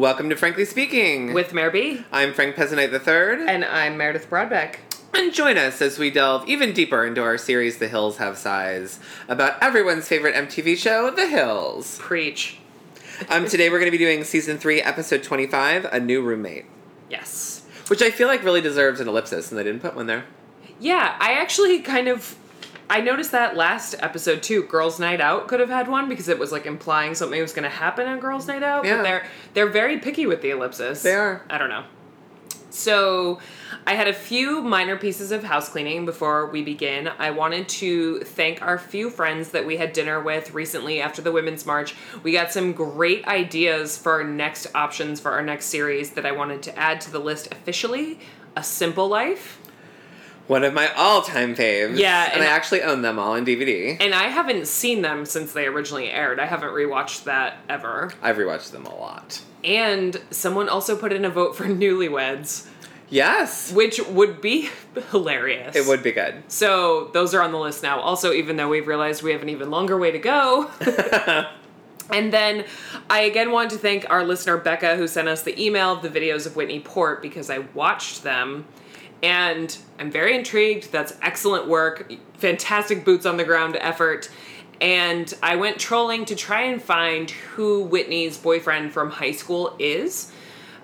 Welcome to Frankly Speaking. with Mayor B. I'm Frank Pezzanite III. And I'm Meredith Broadbeck. And join us as we delve even deeper into our series, The Hills Have Size, about everyone's favorite MTV show, The Hills. Preach. Um, today we're going to be doing season three, episode 25, A New Roommate, Yes. which I feel like really deserves an ellipsis, and they didn't put one there. Yeah, I actually kind of I noticed that last episode too. Girls' Night Out could have had one because it was like implying something was going to happen on Girls' Night Out. Yeah. But they're they're very picky with the ellipsis. They are. I don't know. So, I had a few minor pieces of house cleaning before we begin. I wanted to thank our few friends that we had dinner with recently after the Women's March. We got some great ideas for our next options for our next series that I wanted to add to the list officially. A Simple Life. One of my all-time faves. Yeah, and, and- I actually own them all in DVD. And I haven't seen them since they originally aired. I haven't rewatched that ever. I've rewatched them a lot. And someone also put in a vote for Newlyweds, Yes, which would be hilarious. it would be good. So those are on the list now. Also, even though we've realized we have an even longer way to go. and then I again want to thank our listener Becca who sent us the email of the videos of Whitney Port because I watched them and I'm very intrigued. That's excellent work. Fantastic boots on the ground effort. And I went trolling to try and find who Whitney's boyfriend from high school is.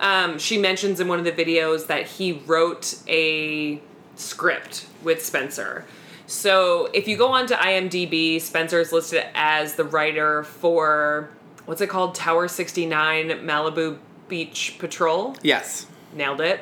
Um, she mentions in one of the videos that he wrote a script with Spencer. So if you go onto IMDb, Spencer is listed as the writer for what's it called? Tower 69 Malibu Beach Patrol. Yes. Nailed it.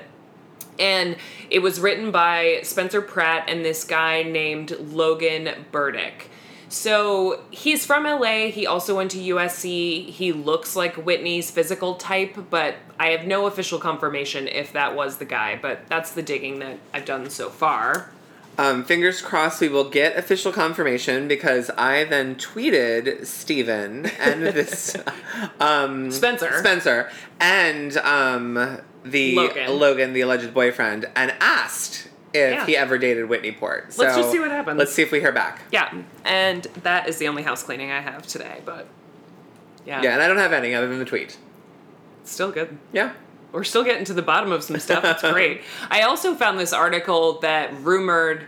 And it was written by Spencer Pratt and this guy named Logan Burdick. So he's from LA. He also went to USC. He looks like Whitney's physical type, but I have no official confirmation if that was the guy. But that's the digging that I've done so far. Um, fingers crossed we will get official confirmation because I then tweeted Steven and this um, Spencer. Spencer and um, the Logan. the alleged boyfriend, and asked if Yeah. he ever dated Whitney Port. So Let's just see what happens. Let's see if we hear back. Yeah, and that is the only house cleaning I have today. But yeah, Yeah, and I don't have any other than the tweet. still good. Yeah. We're still getting to the bottom of some stuff. It's great. I also found this article that rumored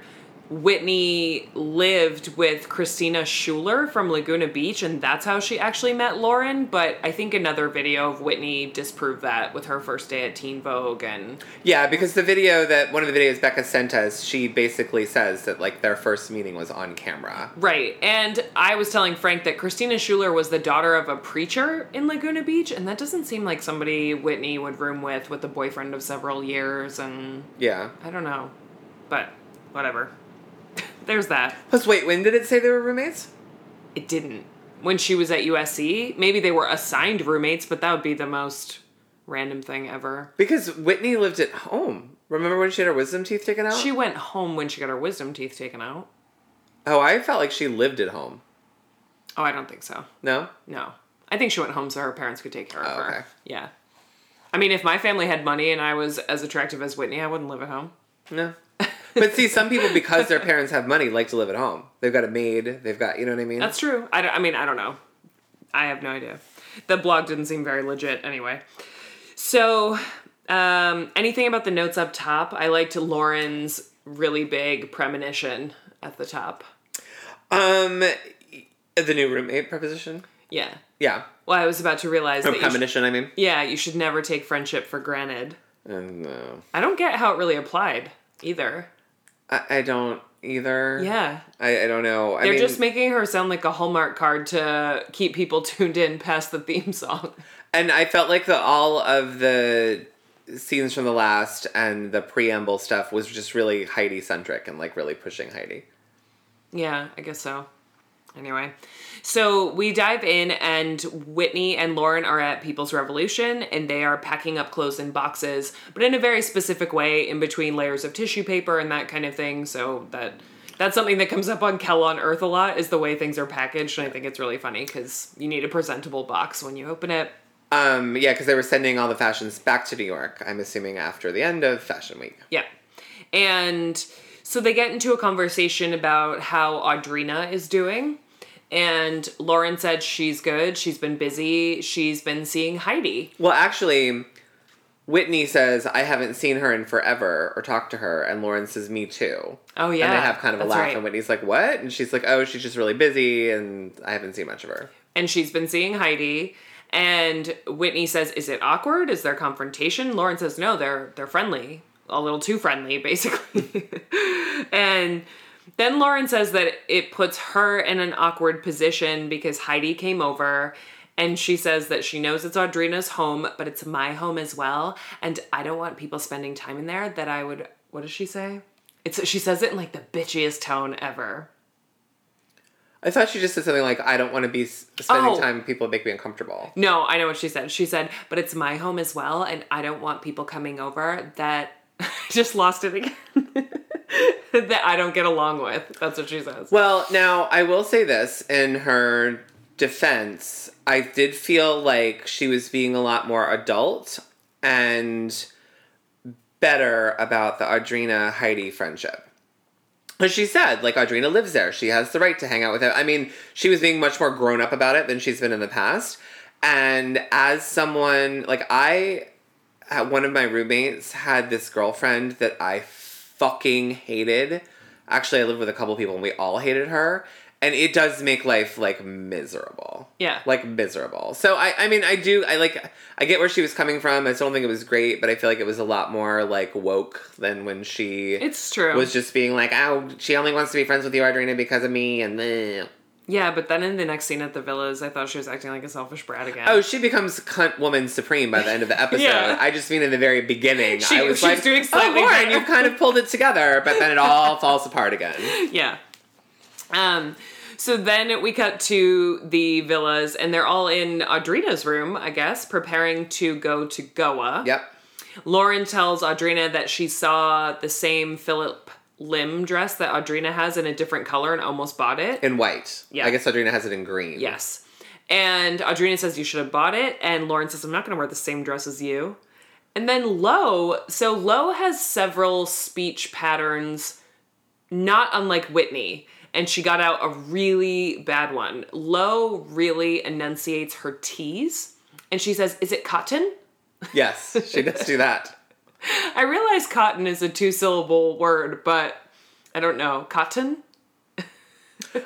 Whitney lived with Christina Schuller from Laguna Beach, and that's how she actually met Lauren. But I think another video of Whitney disproved that with her first day at Teen Vogue. And Yeah, because the video that one of the videos Becca sent us, she basically says that like their first meeting was on camera. right. And I was telling Frank that Christina Schuller was the daughter of a preacher in Laguna Beach, and that doesn't seem like somebody Whitney would room with with a boyfriend of several years. And Yeah. I don't know. But whatever. There's that. Plus, wait, when did it say they were roommates? It didn't. When she was at USC, maybe they were assigned roommates, but that would be the most random thing ever. Because Whitney lived at home. Remember when she had her wisdom teeth taken out? She went home when she got her wisdom teeth taken out. oh, I felt like she lived at home. Oh, I don't think so. No? No. I think she went home so her parents could take care of Oh, her. okay. Yeah. I mean, if my family had money and I was as attractive as Whitney, I wouldn't live at home. No. But see, some people, because their parents have money, like to live at home. They've got a maid. They've got, you know what I mean? That's true. I, don't- I mean, I don't know. I have no idea. The blog didn't seem very legit anyway. So, um, anything about the notes up top? I liked Lauren's really big premonition at the top. um, the new roommate preposition. Yeah. Yeah. Well, I was about to realize Or that should, premonition, I mean. yeah, you should never take friendship for granted. No. I don't get how it really applied either. I, I don't either. Yeah. I, I don't know. I They're mean, just making her sound like a Hallmark card to keep people tuned in past the theme song. And I felt like the all of the scenes from the last and the preamble stuff was just really Heidi centric and like really pushing Heidi. Yeah, I guess so. Anyway, so we dive in, and Whitney and Lauren are at People's Revolution, and they are packing up clothes in boxes, but in a very specific way, in between layers of tissue paper and that kind of thing. So that that's something that comes up on Kell on Earth a lot is the way things are packaged, and I think it's really funny because you need a presentable box when you open it. Um, yeah, because they were sending all the fashions back to New York. I'm assuming after the end of Fashion Week. Yeah. And so they get into a conversation about how Audrina is doing. And Lauren said she's good. She's been busy. She's been seeing Heidi. Well, actually, Whitney says, I haven't seen her in forever or talked to her. And Lauren says, Me too. Oh, yeah. And they have kind of a That's laugh. right. And Whitney's like, What? And she's like, Oh, she's just really busy and I haven't seen much of her. and she's been seeing Heidi. And Whitney says, "Is it awkward? Is there confrontation?" Lauren says, "No, they're they're friendly, a little too friendly, basically." and then Lauren says that it puts her in an awkward position because Heidi came over. And she says that she knows it's Audrina's home, but it's my home as well. And I don't want people spending time in there that I would. What does she say? It's she says it in like the bitchiest tone ever. I thought she just said something like, I don't want to be spending Oh. time with people that make me uncomfortable. No, I know what she said. She said, but it's my home as well, and I don't want people coming over that just lost it again. that I don't get along with. That's what she says. Well, now I will say this in her defense, I did feel like she was being a lot more adult and better about the Audrina Heidi friendship. Because she said, like, Audrina lives there. She has the right to hang out with him. I mean, she was being much more grown up about it than she's been in the past. And as someone, like, I, uh, one of my roommates had this girlfriend that I fucking hated. Actually, I lived with a couple people and we all hated her. And it does make life, like, miserable. Yeah. Like, miserable. So, I, I mean, I do, I like, I get where she was coming from. I still don't think it was great, but I feel like it was a lot more, like, woke than when she It's true. was just being like, oh, she only wants to be friends with you, Audrina, because of me, and then. Yeah, but then in the next scene at the villas, I thought she was acting like a selfish brat again. Oh, she becomes cunt woman supreme by the end of the episode. Yeah. I just mean in the very beginning. She- I was like, doing oh, Lauren, you've kind of pulled it together, but then it all falls apart again. yeah. Um, so then we cut to the villas, and they're all in Audrina's room, I guess, preparing to go to Goa. Yep. Lauren tells Audrina that she saw the same Phillip Lim dress that Audrina has in a different color and almost bought it. In white. Yeah. I guess Audrina has it in green. yes. And Audrina says you should have bought it, and Lauren says I'm not going to wear the same dress as you. And then Lo, so Lo has several speech patterns, not unlike Whitney, and she got out a really bad one. Lo really enunciates her T's, and she says, "Is it cotton?" Yes, she does do that. I realize cotton is a two syllable word, but I don't know. Cotton?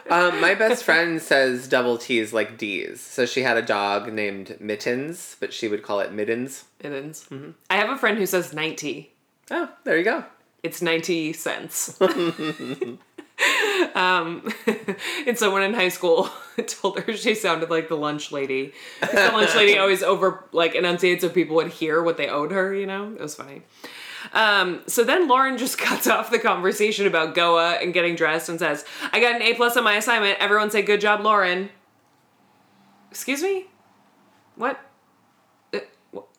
Um, my best friend says double T's like D's. So she had a dog named Mittens, but she would call it Mittens. It is. I have a friend who says 90. Oh, there you go. It's 90 cents. um, and someone in high school told her she sounded like the lunch lady. The lunch lady always over like enunciates so people would hear what they owed her, you know? It was funny. Um, so then Lauren just cuts off the conversation about Goa and getting dressed and says, I got an A plus on my assignment. Everyone say good job, Lauren. Excuse me? What? Uh,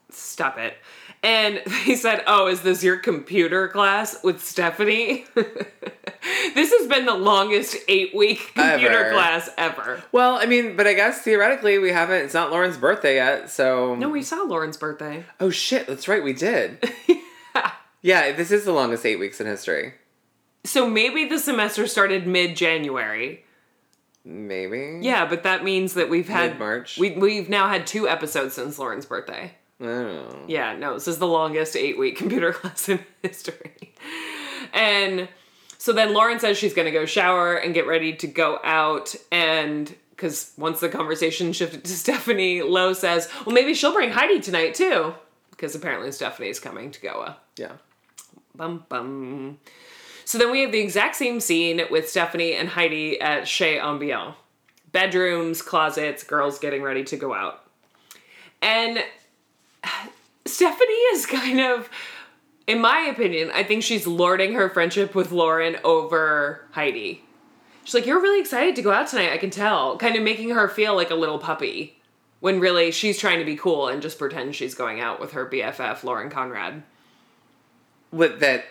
Stop it. And he said, Oh, is this your computer class with Stephanie? this has been the longest eight week computer Ever. class ever. Well, I mean, but I guess theoretically we haven't. It's not Lauren's birthday yet, so. No, we saw Lauren's birthday. Oh shit! That's right, we did. yeah, this is the longest eight weeks in history. So maybe the semester started mid January. Maybe. Yeah, but that means that we've had Mid-March. We we've now had two episodes since Lauren's birthday. Know. Yeah, no, this is the longest eight week computer class in history. And so then Lauren says she's gonna go shower and get ready to go out. And because once the conversation shifted to Stephanie, Lo says, well, maybe she'll bring Heidi tonight too. Because apparently Stephanie's coming to Goa. Yeah. Bum bum. So then we have the exact same scene with Stephanie and Heidi at Chez Ambiant. Bedrooms, closets, girls getting ready to go out. And Stephanie is kind of, in my opinion, I think she's lording her friendship with Lauren over Heidi. She's like, You're really excited to go out tonight, I can tell. Kind of making her feel like a little puppy. When really she's trying to be cool and just pretend she's going out with her BFF, Lauren Conrad. What that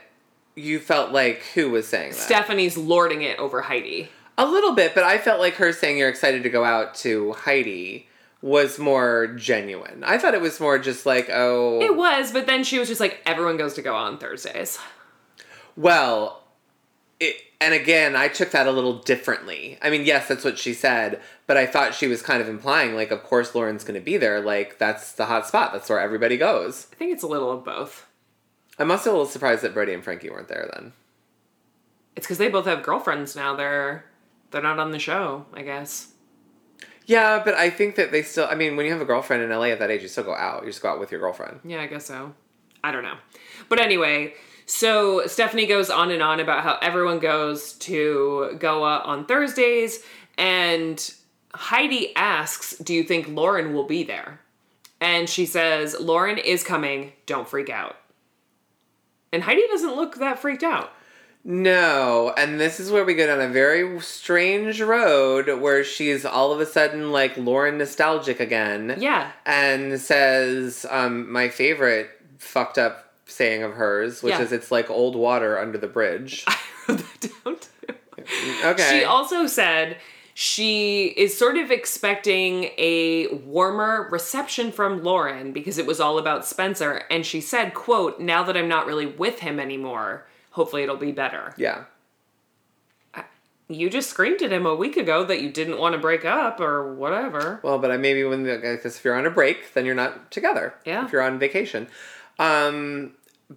you felt like who was saying that? Stephanie's lording it over Heidi. A little bit, but I felt like her saying you're excited to go out to Heidi was more genuine. I thought it was more just like, oh, It was, but then she was just like, everyone goes to go on Thursdays. well, it and again, I took that a little differently. I mean, yes, that's what she said, but I thought she was kind of implying, like, of course Lauren's going to be there. Like, that's the hot spot. That's where everybody goes. I think it's a little of both. I'm also a little surprised that Brody and Frankie weren't there then. It's because they both have girlfriends now. They're they're not on the show, I guess. Yeah, but I think that they still. I mean, when you have a girlfriend in LA at that age, you still go out. You just go out with your girlfriend. Yeah, I guess so. I don't know. But anyway, so Stephanie goes on and on about how everyone goes to Goa on Thursdays, and Heidi asks, Do you think Lauren will be there? And she says, Lauren is coming. Don't freak out. And Heidi doesn't look that freaked out. No, and this is where we go down a very strange road where she's all of a sudden like Lauren nostalgic again. Yeah. And says um, my favorite fucked up saying of hers, which Yeah. is it's like old water under the bridge. I wrote that down too. Okay. She also said she is sort of expecting a warmer reception from Lauren because it was all about Spencer and she said, quote, now that I'm not really with him anymore, hopefully it'll be better. yeah. You just screamed at him a week ago that you didn't want to break up or whatever. Well, but I maybe when because if you're on a break, then you're not together. Yeah. If you're on vacation, um,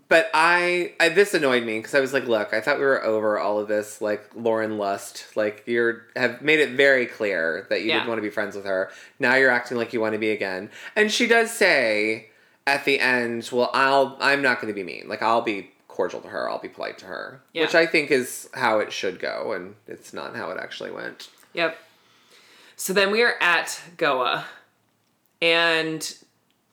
but I, I this annoyed me because I was like, look, I thought we were over all of this like Lauren Lust. Like you're have made it very clear that you Yeah. didn't want to be friends with her. Now you're acting like you want to be again. And she does say at the end, well, I'll I'm not going to be mean. Like I'll be cordial to her. I'll be polite to her, Yeah. which I think is how it should go, and it's not how it actually went. Yep. So then we are at Goa, and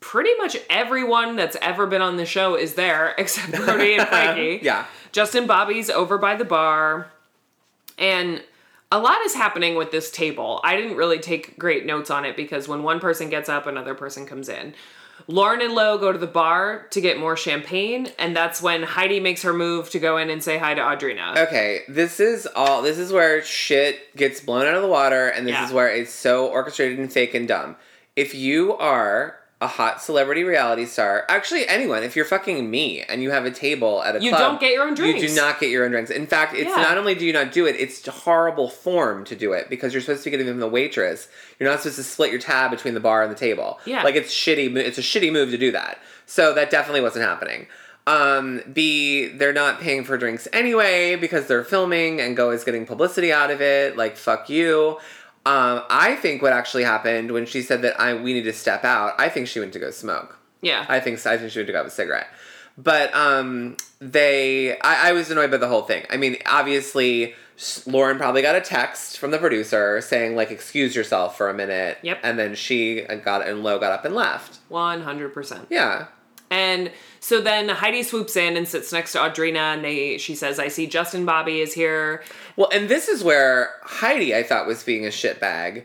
pretty much everyone that's ever been on the show is there except Brody and Frankie. Yeah. Justin Bobby's over by the bar, and a lot is happening with this table. I didn't really take great notes on it because when one person gets up, another person comes in. Lauren and Lo go to the bar to get more champagne, and that's when Heidi makes her move to go in and say hi to Audrina. Okay, this is all. This is where shit gets blown out of the water, and this Yeah. is where it's so orchestrated and fake and dumb. If you are a hot celebrity reality star, actually anyone, if you're fucking me and you have a table at a You club, don't get your own drinks. You do not get your own drinks. In fact, it's Yeah. not only do you not do it, it's horrible form to do it because you're supposed to be giving them the waitress. You're not supposed to split your tab between the bar and the table. Yeah. like it's shitty. It's a shitty move to do that. So that definitely wasn't happening. Um, B, they're not paying for drinks anyway because they're filming and Go is getting publicity out of it. Like, fuck you. Um, I think what actually happened when she said that I we need to step out, I think she went to go smoke. Yeah. I think I think she went to go have a cigarette. But um, they, I, I was annoyed by the whole thing. I mean, obviously, Lauren probably got a text from the producer saying like, "Excuse yourself for a minute." Yep. And then she got and Lo got up and left. 100%. Yeah. And so then Heidi swoops in and sits next to Audrina, and they she says, "I see Justin Bobby is here." Well, and this is where Heidi, I thought, was being a shitbag.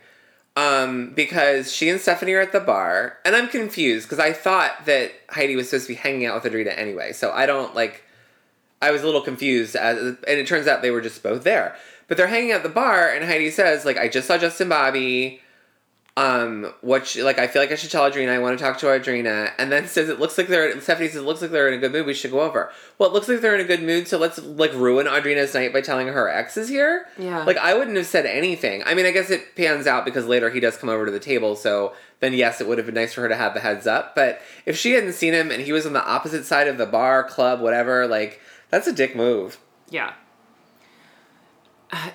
Um, because she and Stephanie are at the bar, and I'm confused because I thought that Heidi was supposed to be hanging out with Audrina anyway. So I don't like. I was a little confused, as, and it turns out they were just both there. But they're hanging out at the bar, and Heidi says, "Like I just saw Justin Bobby. Um, what? She, like I feel like I should tell Audrina. I want to talk to Audrina." And then says, "It looks like they're." Stephanie says, "It looks like they're in a good mood. We should go over." Well, it looks like they're in a good mood, so let's like ruin Audrina's night by telling her her ex is here. Yeah. Like I wouldn't have said anything. I mean, I guess it pans out because later he does come over to the table, so then yes, it would have been nice for her to have the heads up. But if she hadn't seen him and he was on the opposite side of the bar, club, whatever, like that's a dick move. Yeah.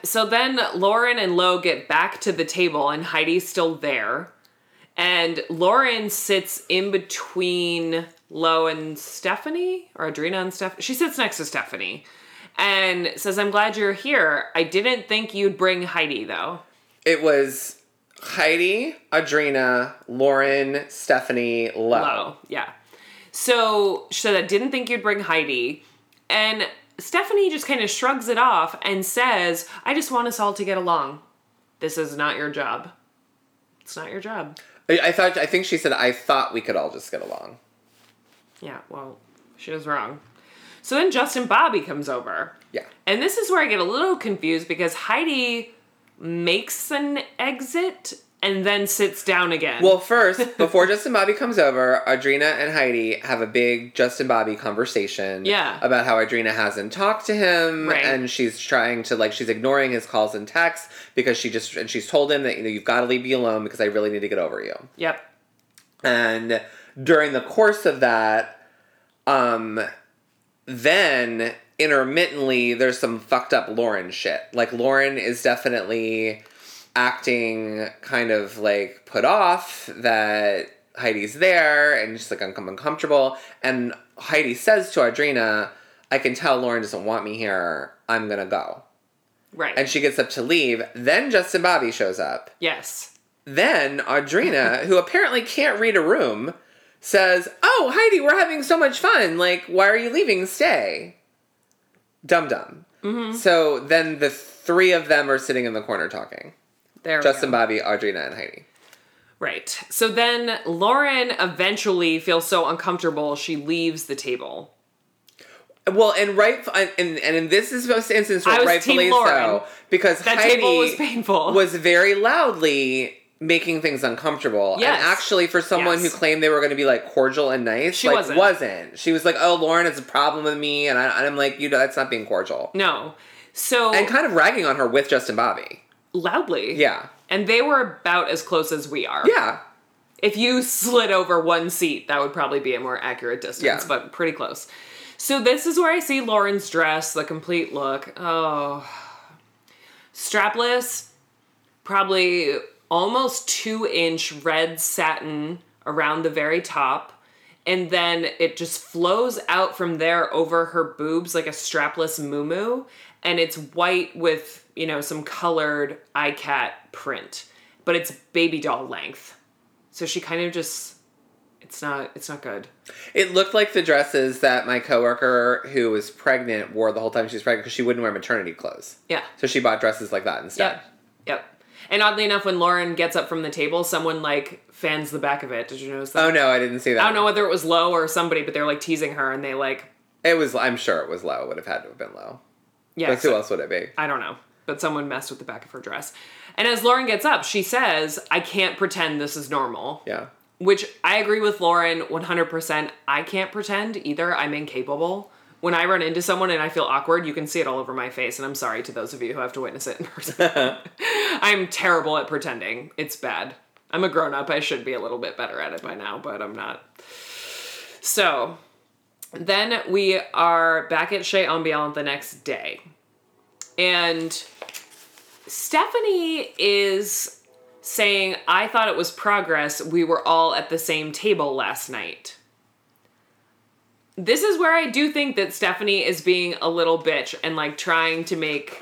So then Lauren and Lo get back to the table, and Heidi's still there. And Lauren sits in between Lo and Stephanie, or Audrina and Stephanie. She sits next to Stephanie and says, I'm glad you're here. I didn't think you'd bring Heidi, though. It was Heidi, Audrina, Lauren, Stephanie, Lo. Low, yeah. So she said, I didn't think you'd bring Heidi. And Stephanie just kind of shrugs it off and says, I just want us all to get along. This is not your job. It's not your job. I, I thought. I think she said. I thought we could all just get along. Yeah, well, she was wrong. So then Justin Bobby comes over. Yeah. And this is where I get a little confused because Heidi makes an exit and then sits down again. Well, first, before Justin Bobby comes over, Audrina and Heidi have a big Justin Bobby conversation. Yeah. About how Audrina hasn't talked to him Right. and she's trying to like she's ignoring his calls and texts because she just and she's told him that you know you've got to leave me alone because I really need to get over you. yep. And during the course of that, um, then intermittently there's some fucked up Lauren shit. Like Lauren is definitely acting kind of like put off that Heidi's there and just like uncom- uncomfortable. And Heidi says to Audrina, I can tell Lauren doesn't want me here. I'm gonna go. Right. And she gets up to leave. Then Justin Bobby shows up. yes. Then Audrina, who apparently can't read a room, says, Oh, Heidi, we're having so much fun. Like, why are you leaving? Stay. Dum dum. Mm-hmm. So then the three of them are sitting in the corner talking There Justin. Bobby, Audrina, and Heidi. Right. So then Lauren eventually feels so uncomfortable she leaves the table. Well, and right, and and in this is most instance, I was rightfully Team Lauren. so, because That Heidi table was painful. was very loudly making things uncomfortable. Yes. And actually, for someone Yes. who claimed they were going to be like cordial and nice, She like wasn't. wasn't. She was like, "Oh, Lauren has a problem with me," and, I, and I'm like, "You know, that's not being cordial." No. So And kind of ragging on her with Justin Bobby. Loudly. Yeah, And they were about as close as we are. yeah, If you slid over one seat, that would probably be a more accurate distance, Yeah. but pretty close. So this is where I see Lauren's dress, the complete look. Oh. Strapless, probably almost two inch red satin around the very top. And then it just flows out from there over her boobs like a strapless moo And it's white with, you know, some colored ikat print. But it's baby doll length. So she kind of just it's not it's not good. It looked like the dresses that my coworker who was pregnant wore the whole time she was pregnant because she wouldn't wear maternity clothes. Yeah. So she bought dresses like that instead. Yep. Yep. And oddly enough, when Lauren gets up from the table, someone like fans the back of it. Did you notice that? Oh no, I didn't see that. I don't know whether it was Lo or somebody, but they're like teasing her and they like It was. I'm sure it was Lo. It would have had to have been Lo. yeah. But who else would it be? I don't know. But someone messed with the back of her dress. And as Lauren gets up, she says, I can't pretend this is normal. Yeah. Which I agree with Lauren 100%. I can't pretend either. I'm incapable. When I run into someone and I feel awkward, you can see it all over my face. And I'm sorry to those of you who have to witness it in person. I'm terrible at pretending. It's bad. I'm a grown up. I should be a little bit better at it by now, but I'm not. So then we are back at Chez Ambiant the next day. And Stephanie is saying, I thought it was progress. We were all at the same table last night. This is where I do think that Stephanie is being a little bitch and like trying to make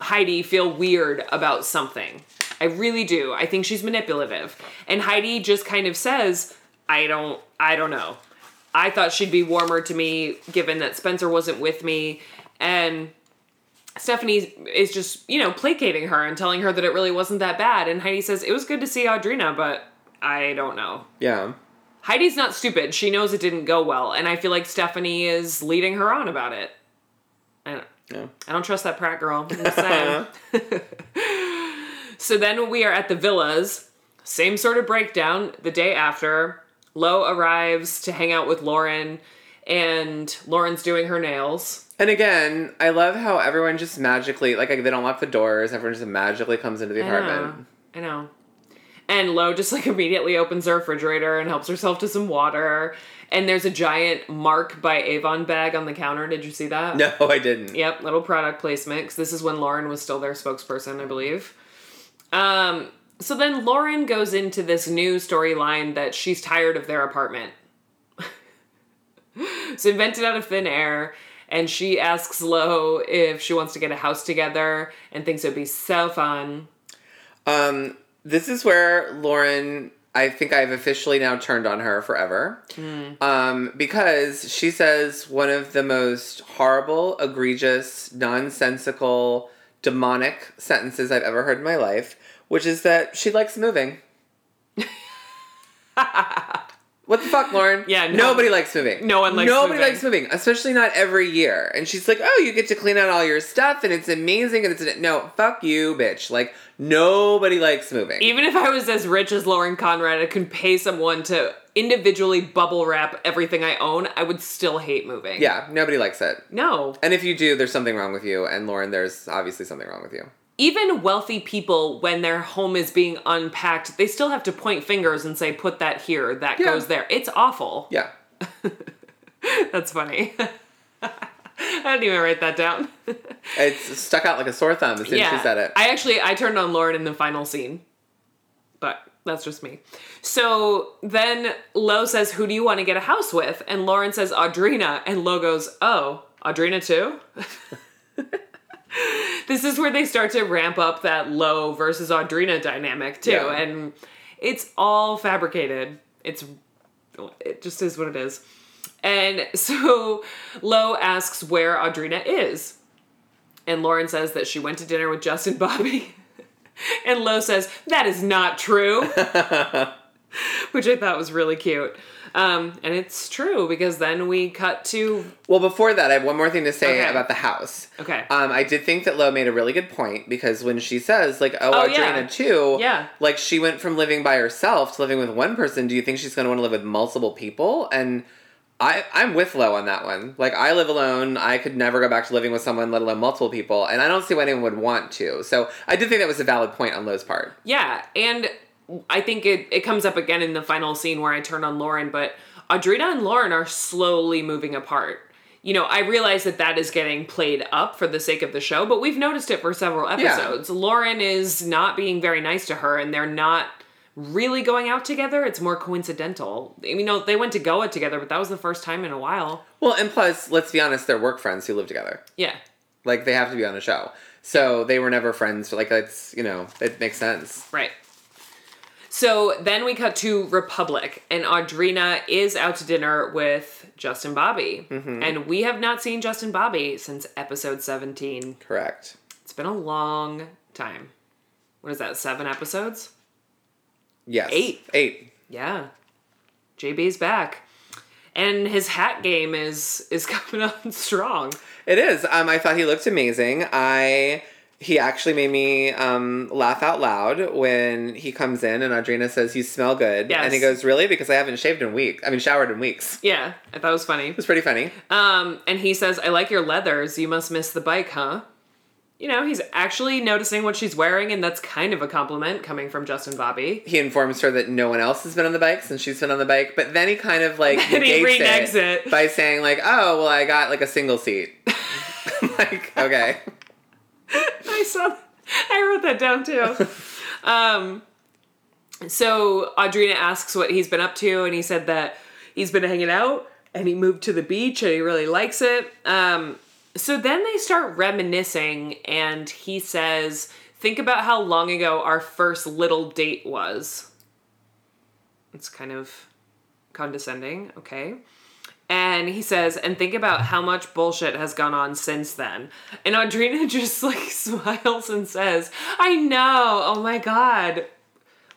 Heidi feel weird about something. I really do. I think she's manipulative. And Heidi just kind of says, I don't I don't know. I thought she'd be warmer to me given that Spencer wasn't with me and Stephanie is just, you know, placating her and telling her that it really wasn't that bad. And Heidi says, It was good to see Audrina, but I don't know. Yeah. Heidi's not stupid. She knows it didn't go well. And I feel like Stephanie is leading her on about it. I don't, Yeah. I don't trust that Pratt girl. I'm just saying. so then we are at the villas. Same sort of breakdown the day after. Lo arrives to hang out with Lauren, and Lauren's doing her nails. And again, I love how everyone just magically, like, they don't lock the doors. Everyone just magically comes into the I know. apartment. I know. And Lo just like immediately opens her refrigerator and helps herself to some water. And there's a giant Mark by Avon bag on the counter. Did you see that? No, I didn't. Yep, little product placement. 'cause this is when Lauren was still their spokesperson, I believe. Um, so then Lauren goes into this new storyline that she's tired of their apartment. it's invented out of thin air, and she asks Lo if she wants to get a house together and thinks it'd be so fun. Um, this is where Lauren, I think I've officially now turned on her forever. Um, because she says one of the most horrible, egregious, nonsensical, demonic sentences I've ever heard in my life, which is that she likes moving. what the fuck Lauren. Yeah, no. nobody likes moving. No one likes moving. nobody moving. likes moving, especially not every year. And she's like, "Oh, you get to clean out all your stuff, and it's amazing." And it's no, fuck you, bitch. Like nobody likes moving. Even if I was as rich as Lauren Conrad, I could pay someone to individually bubble wrap everything I own. I would still hate moving. yeah, nobody likes it. No. And if you do, there's something wrong with you. And Lauren, there's obviously something wrong with you. Even wealthy people, when their home is being unpacked, they still have to point fingers and say, "Put that here. That Yeah. goes there." It's awful. Yeah. That's funny. I didn't even write that down. It's stuck out like a sore thumb as soon as she said it. I actually I turned on Lauren in the final scene. But that's just me. So then Lo says, Who do you want to get a house with? And Lauren says, Audrina. And Lo goes, Oh, Audrina too? This is where they start to ramp up that Lo versus Audrina dynamic too. Yeah. And it's all fabricated. It's it just is what it is. And so Lo asks where Audrina is. And Lauren says that she went to dinner with Justin Bobby. and Lo says, that is not true. Which I thought was really cute. Um, and it's true because then we cut to. Well, before that, I have one more thing to say Okay. about the house. Okay. Um, I did think that Lo made a really good point because when she says, like, oh, Oh, Audrina yeah. too, Yeah. like she went from living by herself to living with one person. Do you think she's going to want to live with multiple people? And I, I'm with Lo on that one. Like, I live alone. I could never go back to living with someone, let alone multiple people. And I don't see why anyone would want to. So I did think that was a valid point on Lo's part. Yeah. And I think it, it comes up again in the final scene where I turn on Lauren, but Audrina and Lauren are slowly moving apart. You know, I realize that that is getting played up for the sake of the show, but we've noticed it for several episodes. Lauren is not being very nice to her, and they're not really going out together. It's more coincidental. You know, they went to Goa together, but that was the first time in a while. Well, and plus, let's be honest, they're work friends who live together. Yeah. Like, they have to be on a show. So they were never friends. Like, that's, you know, it makes sense. Right. So then we cut to Republic, and Audrina is out to dinner with Justin Bobby. And we have not seen Justin Bobby since episode 17. Correct. It's been a long time. What is that, seven episodes? Yes. Eight. Eight. Yeah. JB's back. And his hat game is is coming on strong. It is. Um, I thought he looked amazing. I he actually made me um, laugh out loud when he comes in and Audrina says, "You smell good," Yes. and he goes, "Really?" Because I haven't shaved in weeks. I mean, showered in weeks. Yeah, I thought it was funny. It was pretty funny. Um, and he says, I like your leathers. You must miss the bike, huh? You know, he's actually noticing what she's wearing, and that's kind of a compliment coming from Justin Bobby. He informs her that no one else has been on the bike since she's been on the bike, but then he kind of like Then he it. by saying like, "Oh, well, I got like a single seat." Like, okay. I saw. I wrote that down too. um, so Audrina asks what he's been up to, and he said that he's been hanging out and he moved to the beach and he really likes it. Um, so then they start reminiscing, and he says, Think about how long ago our first little date was. It's kind of condescending, okay? And he says, and think about how much bullshit has gone on since then. And Audrina just like smiles and says, I know, oh my god.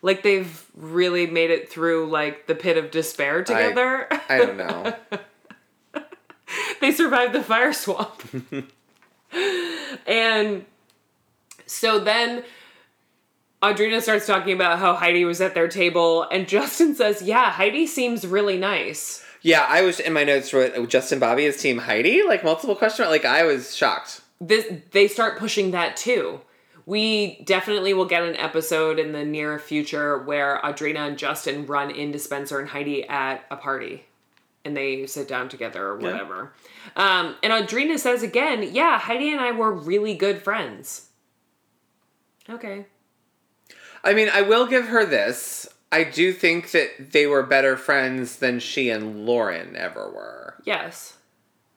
Like they've really made it through like the pit of despair together. I don't know. they survived the fire swamp. and so then Audrina starts talking about how Heidi was at their table, and Justin says, Yeah, Heidi seems really nice. Yeah, I was in my notes wrote Justin Bobby is Team Heidi, like multiple question. Like I was shocked. This they start pushing that too. We definitely will get an episode in the near future where Audrina and Justin run into Spencer and Heidi at a party. And they sit down together or whatever. Um, and Audrina says again, yeah, Heidi and I were really good friends. Okay. I mean, I will give her this. I do think that they were better friends than she and Lauren ever were. Yes.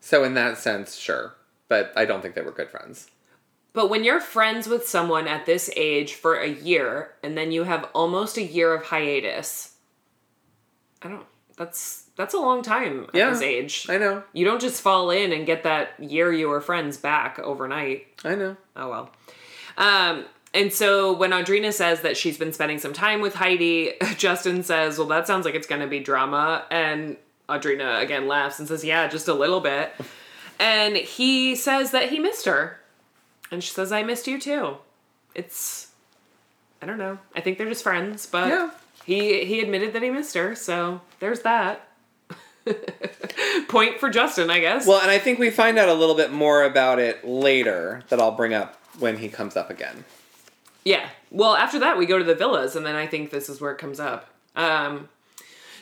So in that sense, sure. But I don't think they were good friends. But when you're friends with someone at this age for a year and then you have almost a year of hiatus, I don't that's that's a long time at Yeah. this age. I know. You don't just fall in and get that year you were friends back overnight. I know. Oh well. Um And so when Audrina says that she's been spending some time with Heidi, Justin says, Well, that sounds like it's going to be drama. And Audrina again laughs and says, Yeah, just a little bit. And he says that he missed her. And she says, I missed you too. It's, I don't know. I think they're just friends, but Yeah. he, he admitted that he missed her. So there's that. Point for Justin, I guess. Well, and I think we find out a little bit more about it later that I'll bring up when he comes up again. Yeah. Well, after that, we go to the villas, and then I think this is where it comes up. Um,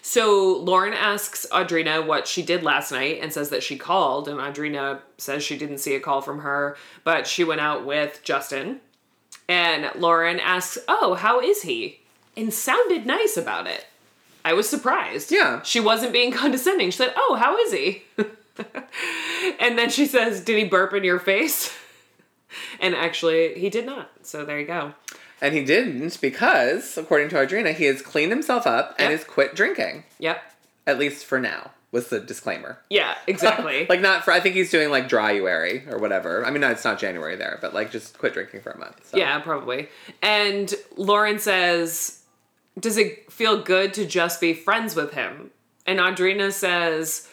so Lauren asks Audrina what she did last night and says that she called, and Audrina says she didn't see a call from her, but she went out with Justin. And Lauren asks, Oh, how is he? And sounded nice about it. I was surprised. Yeah. She wasn't being condescending. She said, Oh, how is he? and then she says, Did he burp in your face? And actually, he did not. So there you go. And he didn't because, according to Audrina, he has cleaned himself up and Yep. has quit drinking. Yep. At least for now, was the disclaimer. Yeah, exactly. like not for I think he's doing like dryuary or whatever. I mean, no, it's not January there, but like just quit drinking for a month. So. yeah, probably. And Lauren says, Does it feel good to just be friends with him? And Audrina says,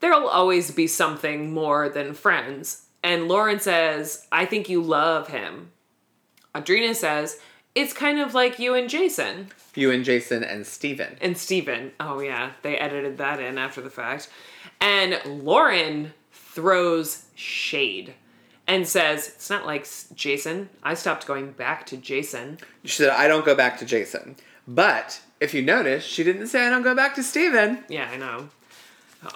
There'll always be something more than friends. And Lauren says, I think you love him. Audrina says, It's kind of like you and Jason. You and Jason and Steven. And Steven. Oh, yeah. They edited that in after the fact. And Lauren throws shade and says, It's not like Jason. I stopped going back to Jason. She said, I don't go back to Jason. But if you notice, she didn't say I don't go back to Steven. Yeah, I know.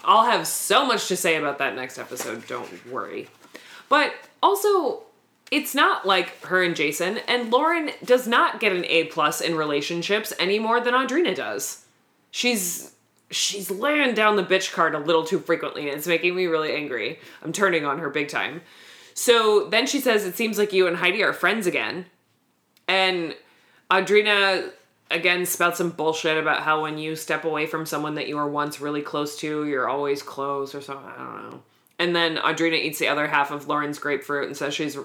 I'll have so much to say about that next episode. Don't worry. But also, it's not like her and Jason, and Lauren does not get an A plus in relationships any more than Audrina does. She's she's laying down the bitch card a little too frequently, and it's making me really angry. I'm turning on her big time. So then she says, "It seems like you and Heidi are friends again," and Audrina again spouts some bullshit about how when you step away from someone that you were once really close to, you're always close or something. I don't know. And then Audrina eats the other half of Lauren's grapefruit and says she's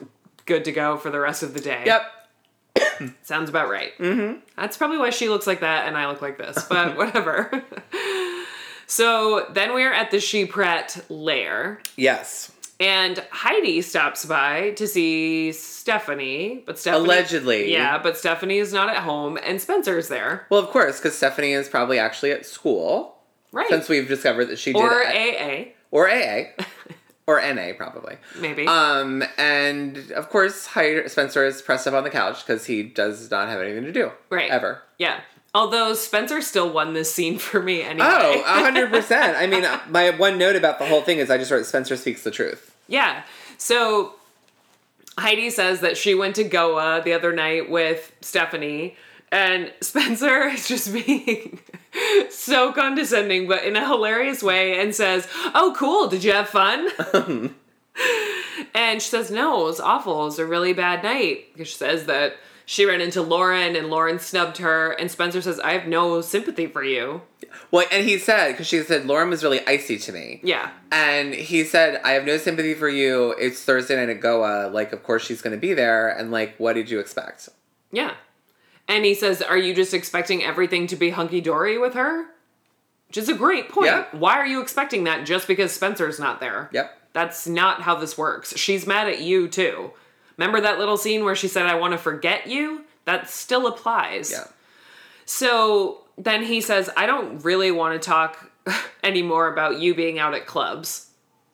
good to go for the rest of the day. Yep. Sounds about right. Mm-hmm. That's probably why she looks like that and I look like this, but whatever. so then we're at the Sheepret lair. Yes. And Heidi stops by to see Stephanie, but Stephanie Allegedly. yeah, but Stephanie is not at home, and Spencer's there, Well, of course, because Stephanie is probably actually at school. right? Since we've discovered that she did. or a- AA, or AA. or NA, probably. maybe. Um, and of course, Hyde, Spencer is pressed up on the couch because he does not have anything to do. Right. Ever. yeah. Although Spencer still won this scene for me anyway. Oh, a hundred percent. I mean, my one note about the whole thing is I just wrote Spencer speaks the truth. Yeah. So Heidi says that she went to Goa the other night with Stephanie, and Spencer is just being so condescending, but in a hilarious way, and says, Oh, cool. Did you have fun? and she says, No, it was awful. It was a really bad night. Because she says that she ran into Lauren and Lauren snubbed her, and Spencer says, I have no sympathy for you. Well, and he said because she said Lauren was really icy to me. Yeah. And he said, I have no sympathy for you. It's Thursday night at Goa. Like, of course she's going to be there. And, like, what did you expect? Yeah. And he says, Are you just expecting everything to be hunky dory with her? Which is a great point. Yeah. Why are you expecting that just because Spencer's not there? Yep. That's not how this works. She's mad at you too. Remember that little scene where she said, I want to forget you? That still applies. Yeah. So then he says, I don't really want to talk anymore about you being out at clubs.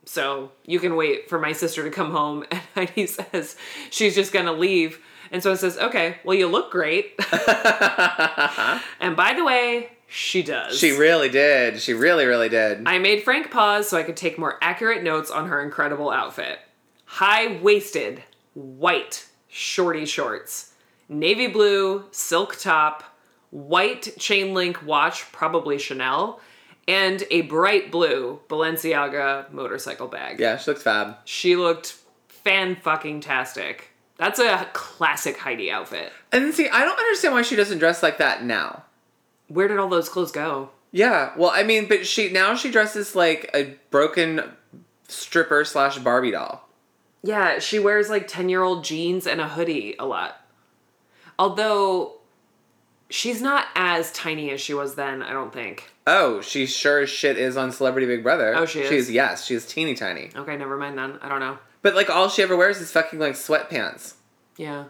So you can wait for my sister to come home. And he says she's just going to leave. And so it says, okay, well, you look great. and by the way, she does. She really did. She really, really did. I made Frank pause so I could take more accurate notes on her incredible outfit. High waisted, white, shorty shorts, navy blue, silk top, white chain link watch, probably Chanel, and a bright blue Balenciaga motorcycle bag. yeah, she looks fab. She looked fan fucking tastic. That's a classic Heidi outfit. And see, I don't understand why she doesn't dress like that now. Where did all those clothes go? Yeah, well, I mean, but she now she dresses like a broken stripper slash Barbie doll. Yeah, she wears like 10 year old jeans and a hoodie a lot. Although she's not as tiny as she was then, I don't think. Oh, she sure as shit is on Celebrity Big Brother. Oh, she is? She's yes, she's teeny tiny. Okay, never mind then. I don't know. But like all she ever wears is fucking like sweatpants. Yeah.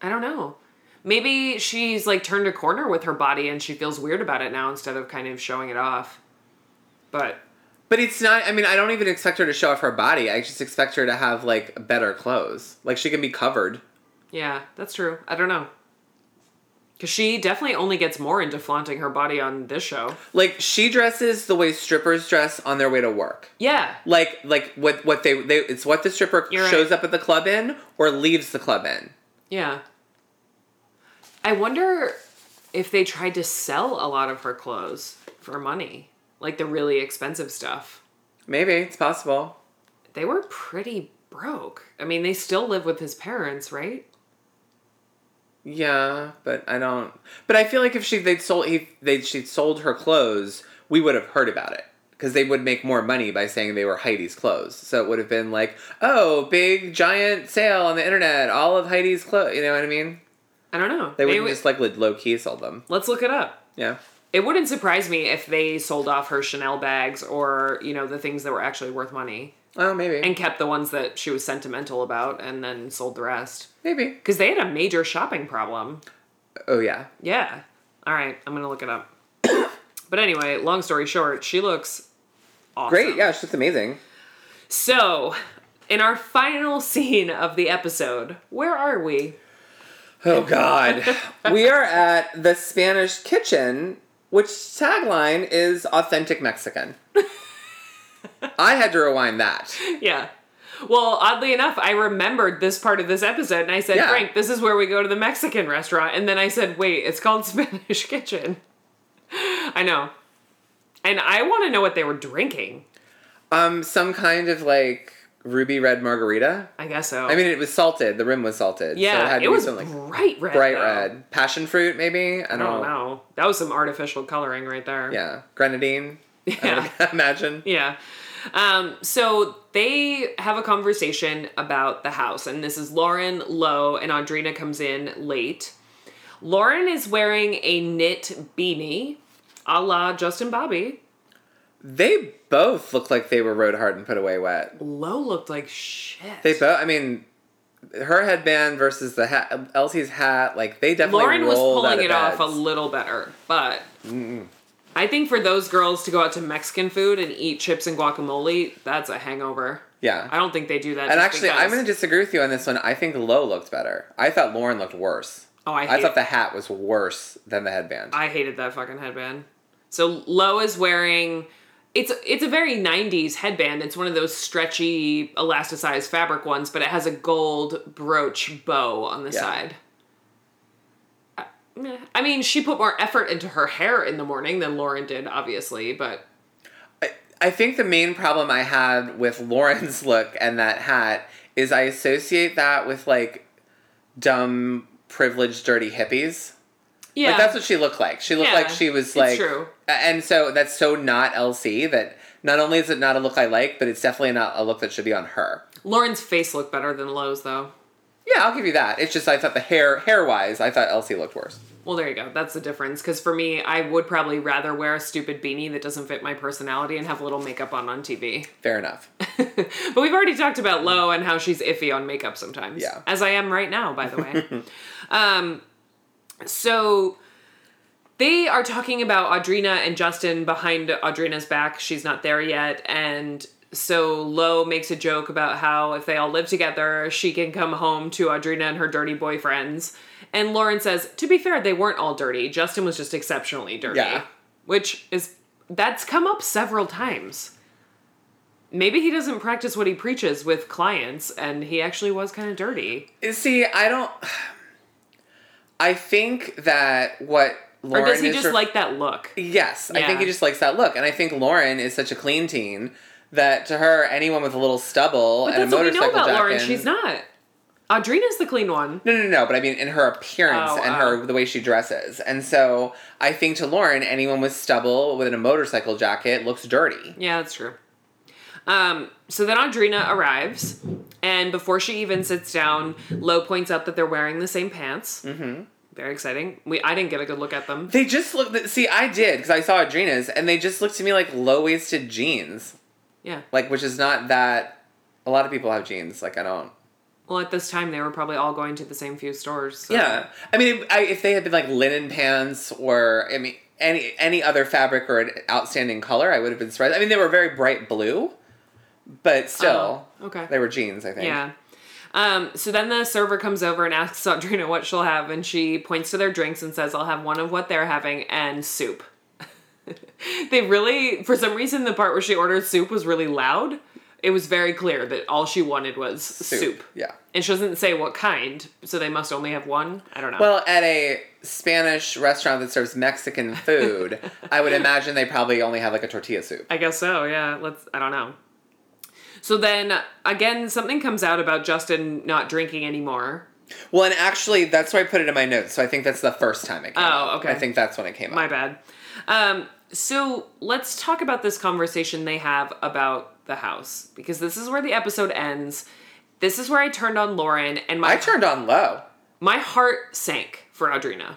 I don't know. Maybe she's like turned a corner with her body and she feels weird about it now instead of kind of showing it off. But But it's not. I mean, I don't even expect her to show off her body. I just expect her to have like better clothes. Like she can be covered. yeah, that's true. I don't know. Because she definitely only gets more into flaunting her body on this show. Like she dresses the way strippers dress on their way to work. Yeah. Like like what what they they it's what the stripper You're shows right. up at the club in or leaves the club in. Yeah. I wonder if they tried to sell a lot of her clothes for money. Like the really expensive stuff. Maybe it's possible. They were pretty broke. I mean, they still live with his parents, right? Yeah, but I don't. But I feel like if she they'd sold he they she sold her clothes, we would have heard about it because they would make more money by saying they were Heidi's clothes. So it would have been like, oh, big giant sale on the internet, all of Heidi's clothes. You know what I mean? I don't know. They wouldn't just like low key sold them. Let's look it up. Yeah. It wouldn't surprise me if they sold off her Chanel bags or, you know, the things that were actually worth money Oh, maybe. and kept the ones that she was sentimental about and then sold the rest. maybe. Because they had a major shopping problem. Oh yeah. Yeah. All right, I'm going to look it up. but anyway, long story short, she looks awesome. Great. Yeah, she looks amazing. So, in our final scene of the episode, where are we? Oh God. we are at the Spanish Kitchen, which tagline is authentic Mexican. I had to rewind that. Yeah. Well, oddly enough, I remembered this part of this episode and I said, Yeah. Frank, this is where we go to the Mexican restaurant. And then I said, wait, it's called Spanish Kitchen. I know. And I want to know what they were drinking. Um, some kind of like ruby red margarita. I guess so. I mean, it was salted. The rim was salted. so yeah, it, had it, to be was something bright red. bright though. red. Passion fruit, maybe. I I don't, don't know. know. That was some artificial coloring right there. Yeah, grenadine. Yeah. imagine. Yeah. Um, so they have a conversation about the house, and this is Lauren Lo, and Audrina comes in late. Lauren is wearing a knit beanie, a la Justin Bobby. They both look like they were rode hard and put away wet. Lo looked like shit. They both. I mean, her headband versus the hat. LC's hat. Like they definitely. Lauren was pulling it off a little better, but I think for those girls to go out to Mexican food and eat chips and guacamole, that's a hangover. Yeah. I don't think they do that. And actually, because. I'm going to disagree with you on this one. I think Lo looked better. I thought Lauren looked worse. Oh, I I thought the hat was worse than the headband. I hated that fucking headband. So Lo is wearing it's it's a very 90s headband. It's one of those stretchy elasticized fabric ones, but it has a gold brooch bow on the Yeah. side. I- meh. I mean, she put more effort into her hair in the morning than Lauren did, obviously, but I, I think the main problem I had with Lauren's look and that hat is I associate that with like dumb, privileged, dirty hippies. yeah. Like that's what she looked like. She looked Yeah, like she was like true. And so that's so not LC that not only is it not a look I like, but it's definitely not a look that should be on her. Lauren's face looked better than Lo's though. Yeah, I'll give you that. It's just I thought the hair hair wise, I thought LC looked worse. Well, there you go. That's the difference. Because for me, I would probably rather wear a stupid beanie that doesn't fit my personality and have a little makeup on on TV. Fair enough. But we've already talked about Lo and how she's iffy on makeup sometimes. Yeah. As I am right now, by the way. um, so they are talking about Audrina and Justin behind Audrina's back. She's not there yet. And so Lo makes a joke about how if they all live together, she can come home to Audrina and her dirty boyfriends. And Lauren says, to be fair, they weren't all dirty. Justin was just exceptionally dirty. Yeah. Which is, that's come up several times maybe he doesn't practice what he preaches with clients and he actually was kind of dirty See, I don't. I think that what Lauren or does he just ref- like that look Yes, I think he just likes that look, and I think Lauren is such a clean teen that to her, anyone with a little stubble but and that's a what we motorcycle know about jacket. lauren she's not audrina's the clean one No, no, no. But I mean, in her appearance Oh, and oh. her the way she dresses, and so I think to Lauren, anyone with stubble with a motorcycle jacket looks dirty. yeah that's true Um, so then Audrina arrives, and before she even sits down, Lo points out that they're wearing the same pants. Mm-hmm. Very exciting. We I didn't get a good look at them. They just look. See, I did because I saw Audrina's, and they just looked to me like low waisted jeans. Yeah. Like, which is not that. A lot of people have jeans. Like, I don't. Well, at this time, they were probably all going to the same few stores. so- Yeah, I mean, I, if they had been like linen pants or I mean any any other fabric or an outstanding color, I would have been surprised. I mean, they were very bright blue, but still, Oh, okay. they were jeans. I think. Yeah. Um, so then the server comes over and asks Audrina what she'll have, and she points to their drinks and says, I'll have one of what they're having and soup. they really, for some reason, the part where she ordered soup was really loud. It was very clear that all she wanted was soup. Yeah. And she doesn't say what kind, so they must only have one. I don't know. Well, at a Spanish restaurant that serves Mexican food, I would imagine they probably only have like a tortilla soup. I guess so, yeah. Let's I don't know. So then again something comes out about Justin not drinking anymore. Well, and actually, that's why I put it in my notes. So I think that's the first time it came. Oh, up. okay. I think that's when it came My up. bad. Um, so let's talk about this conversation they have about the house because this is where the episode ends. This is where I turned on Lauren and my I turned on Lo. my heart sank for Audrina.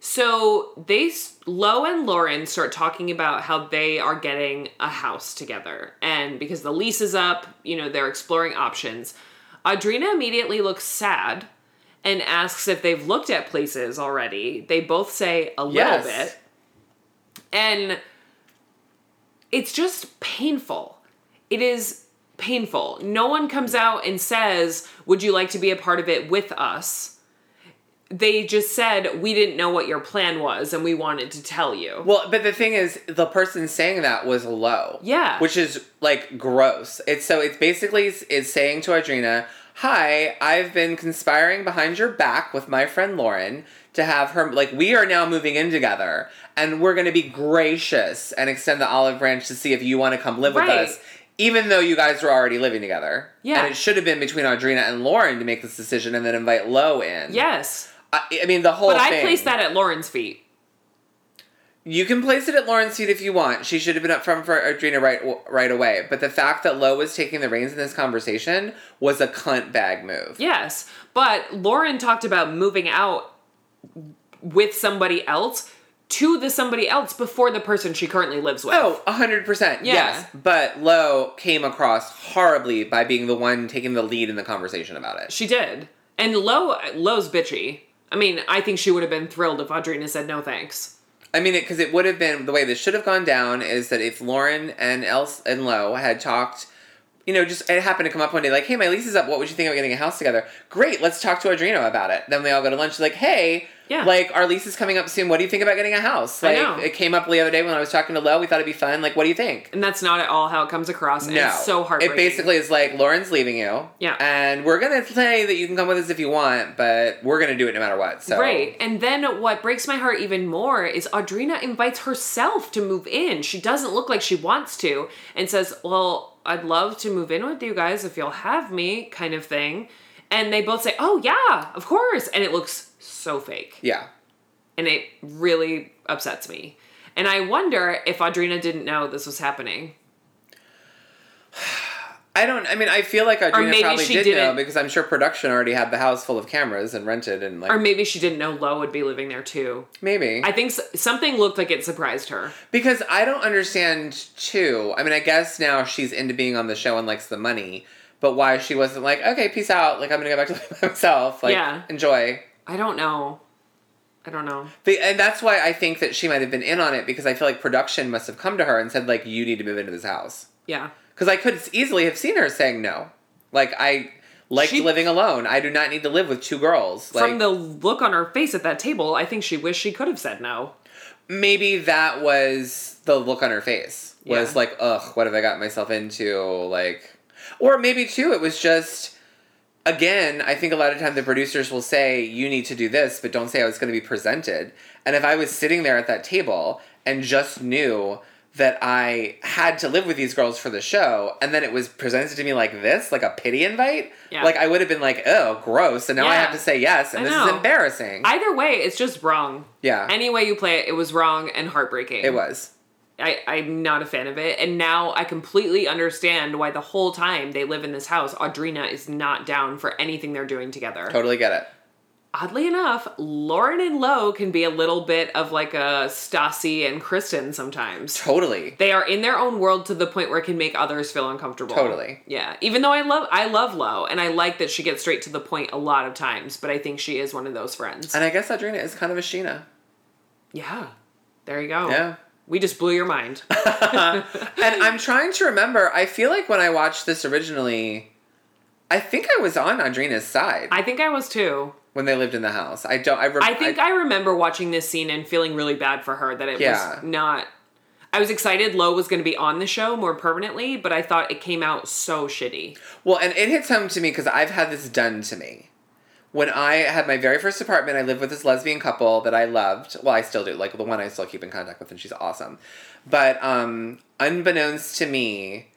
So they Lo and Lauren start talking about how they are getting a house together, and because the lease is up, you know they're exploring options. Audrina immediately looks sad and asks if they've looked at places already. They both say a little Yes. bit, and it's just painful. It is painful. No one comes out and says, Would you like to be a part of it with us? They just said, We didn't know what your plan was and we wanted to tell you. Well, but the thing is, the person saying that was Lo. Yeah. Which is like gross. It's so it's basically is saying to Audrina, "Hi, I've been conspiring behind your back with my friend Lauren to have her like we are now moving in together, and we're going to be gracious and extend the olive branch to see if you want to come live with us." Even though you guys were already living together. Yeah. And it should have been between Audrina and Lauren to make this decision and then invite Lo in. yes. I, I mean, the whole But I thing. place that at Lauren's feet. You can place it at Lauren's feet if you want. She should have been up front for Audrina right right away. But the fact that Lo was taking the reins in this conversation was a cunt bag move. Yes. But Lauren talked about moving out with somebody else to the somebody else before the person she currently lives with. Oh, 100%. Yeah. Yes. But Lo came across horribly by being the one taking the lead in the conversation about it. She did. And Lo Lo's bitchy. I mean, I think she would have been thrilled if Audrina said no thanks. I mean, because it, would have been the way this should have gone down is that if Lauren and Els and Lo had talked, you know, just it happened to come up one day like, hey, my lease is up. What would you think about getting a house together? Great, let's talk to Audrina about it. Then they all go to lunch. Like, hey, Yeah. like our lease is coming up soon. What do you think about getting a house? I Like, know. it came up the other day when I was talking to Lo. We thought it'd be fun. Like, what do you think? And that's not at all how it comes across. No, it's so heartbreaking. It basically is like Lauren's leaving you. Yeah. and we're gonna say that you can come with us if you want, but we're gonna do it no matter what. So Right. And then what breaks my heart even more is Audrina invites herself to move in. She doesn't look like she wants to and says, Well, I'd love to move in with you guys if you'll have me, kind of thing. And they both say, Oh, yeah, of course. And it looks so fake. yeah. And it really upsets me. And I wonder if Audrina didn't know this was happening. I don't. I mean, I feel like Audrina probably did know because I'm sure production already had the house full of cameras and rented and like Or maybe she didn't know Lo would be living there too. maybe I think something looked like it surprised her. because I don't understand too. I mean, I guess now she's into being on the show and likes the money, but why she wasn't like, okay, peace out. Like I'm gonna go back to myself. Like Yeah. enjoy. I don't know. I don't know. The, and that's why I think that she might have been in on it because I feel like production must have come to her and said like, you need to move into this house. Yeah. Because I could easily have seen her saying no. Like I liked She- living alone. I do not need to live with two girls. Like, From the look on her face at that table, I think she wished she could have said no. maybe that was the look on her face was Yeah. like ugh what have i got myself into like or maybe too it was just again i think a lot of time the producers will say you need to do this but don't say how it's going to be presented and if i was sitting there at that table and just knew that i had to live with these girls for the show and then it was presented to me like this like a pity invite Yeah. like i would have been like oh gross and now i have to say yes and I this is embarrassing Either way, it's just wrong. yeah Any way you play it, it was wrong and heartbreaking. it was I, I'm not a fan of it. And now I completely understand why the whole time they live in this house, Audrina is not down for anything they're doing together. Totally get it. Oddly enough, Lauren and Lo can be a little bit of like a Stassi and Kristen sometimes. Totally. They are in their own world to the point where it can make others feel uncomfortable. Totally. Yeah. Even though I love I love Lo and I like that she gets straight to the point a lot of times, but I think she is one of those friends. And I guess Audrina is kind of a Scheana. Yeah. There you go. Yeah. We just blew your mind. and I'm trying to remember. I feel like when I watched this originally, I think I was on Audrina's side I think I was too. when they lived in the house. I don't. I, rem- I think I, remember watching this scene and feeling really bad for her that it Yeah. was not. I was excited Lo was going to be on the show more permanently, but I thought it came out so shitty. Well, and it hits home to me because I've had this done to me. When I had my very first apartment, I lived with this lesbian couple that I loved. Well, I still do. Like the one I still keep in contact with, and she's awesome. But um, unbeknownst to me,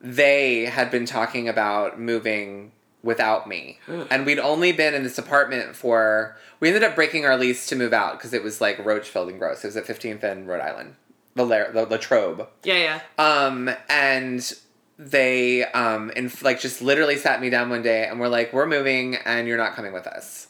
they had been talking about moving without me, and we'd only been in this apartment for. We ended up breaking our lease to move out because it was like roach filled and gross. It was at 15th and Rhode Island, the La- the Latrobe. Yeah, yeah. Um, and they um and like just literally sat me down one day and were like, "We're moving, and you're not coming with us."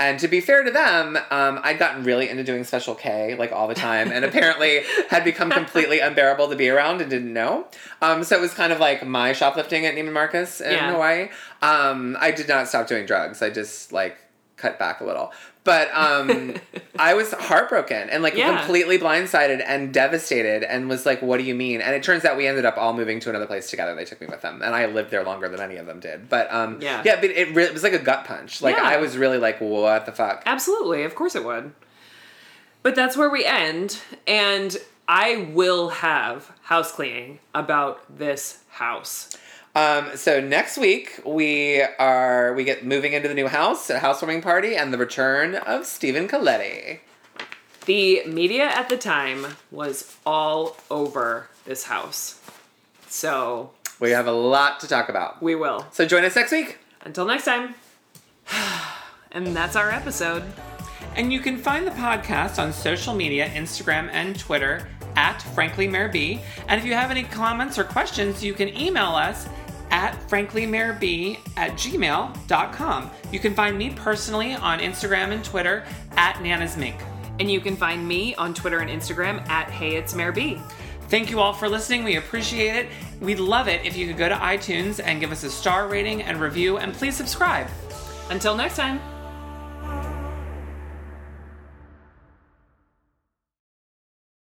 And to be fair to them, um, I'd gotten really into doing Special K like all the time, and apparently had become completely unbearable to be around and didn't know. Um, so it was kind of like my shoplifting at Neiman Marcus in Yeah. Hawaii. Um, I did not stop doing drugs. I just like cut back a little. But um, I was heartbroken and like Yeah. completely blindsided and devastated and was like, what do you mean? And it turns out we ended up all moving to another place together. They took me with them and I lived there longer than any of them did. But um, Yeah. yeah, but it, re- it was like a gut punch. Like Yeah. I was really like, what the fuck? Absolutely, of course it would. But that's where we end, and I will have house cleaning about this house. Um, so next week we are we get moving into the new house, a housewarming party, and the return of Stephen Colletti. The media at the time was all over this house. So We have a lot to talk about. we will. So join us next week. Until next time. And that's our episode. And you can find the podcast on social media, Instagram and Twitter at FranklyMareB. And if you have any comments or questions, you can email us at franklymareb at gmail.com. You can find me personally on Instagram and Twitter at Nana's Mink. And you can find me on Twitter and Instagram at Hey It's Mayor B. Thank you all for listening. We appreciate it. We'd love it if you could go to iTunes and give us a star rating and review, and please subscribe. Until next time.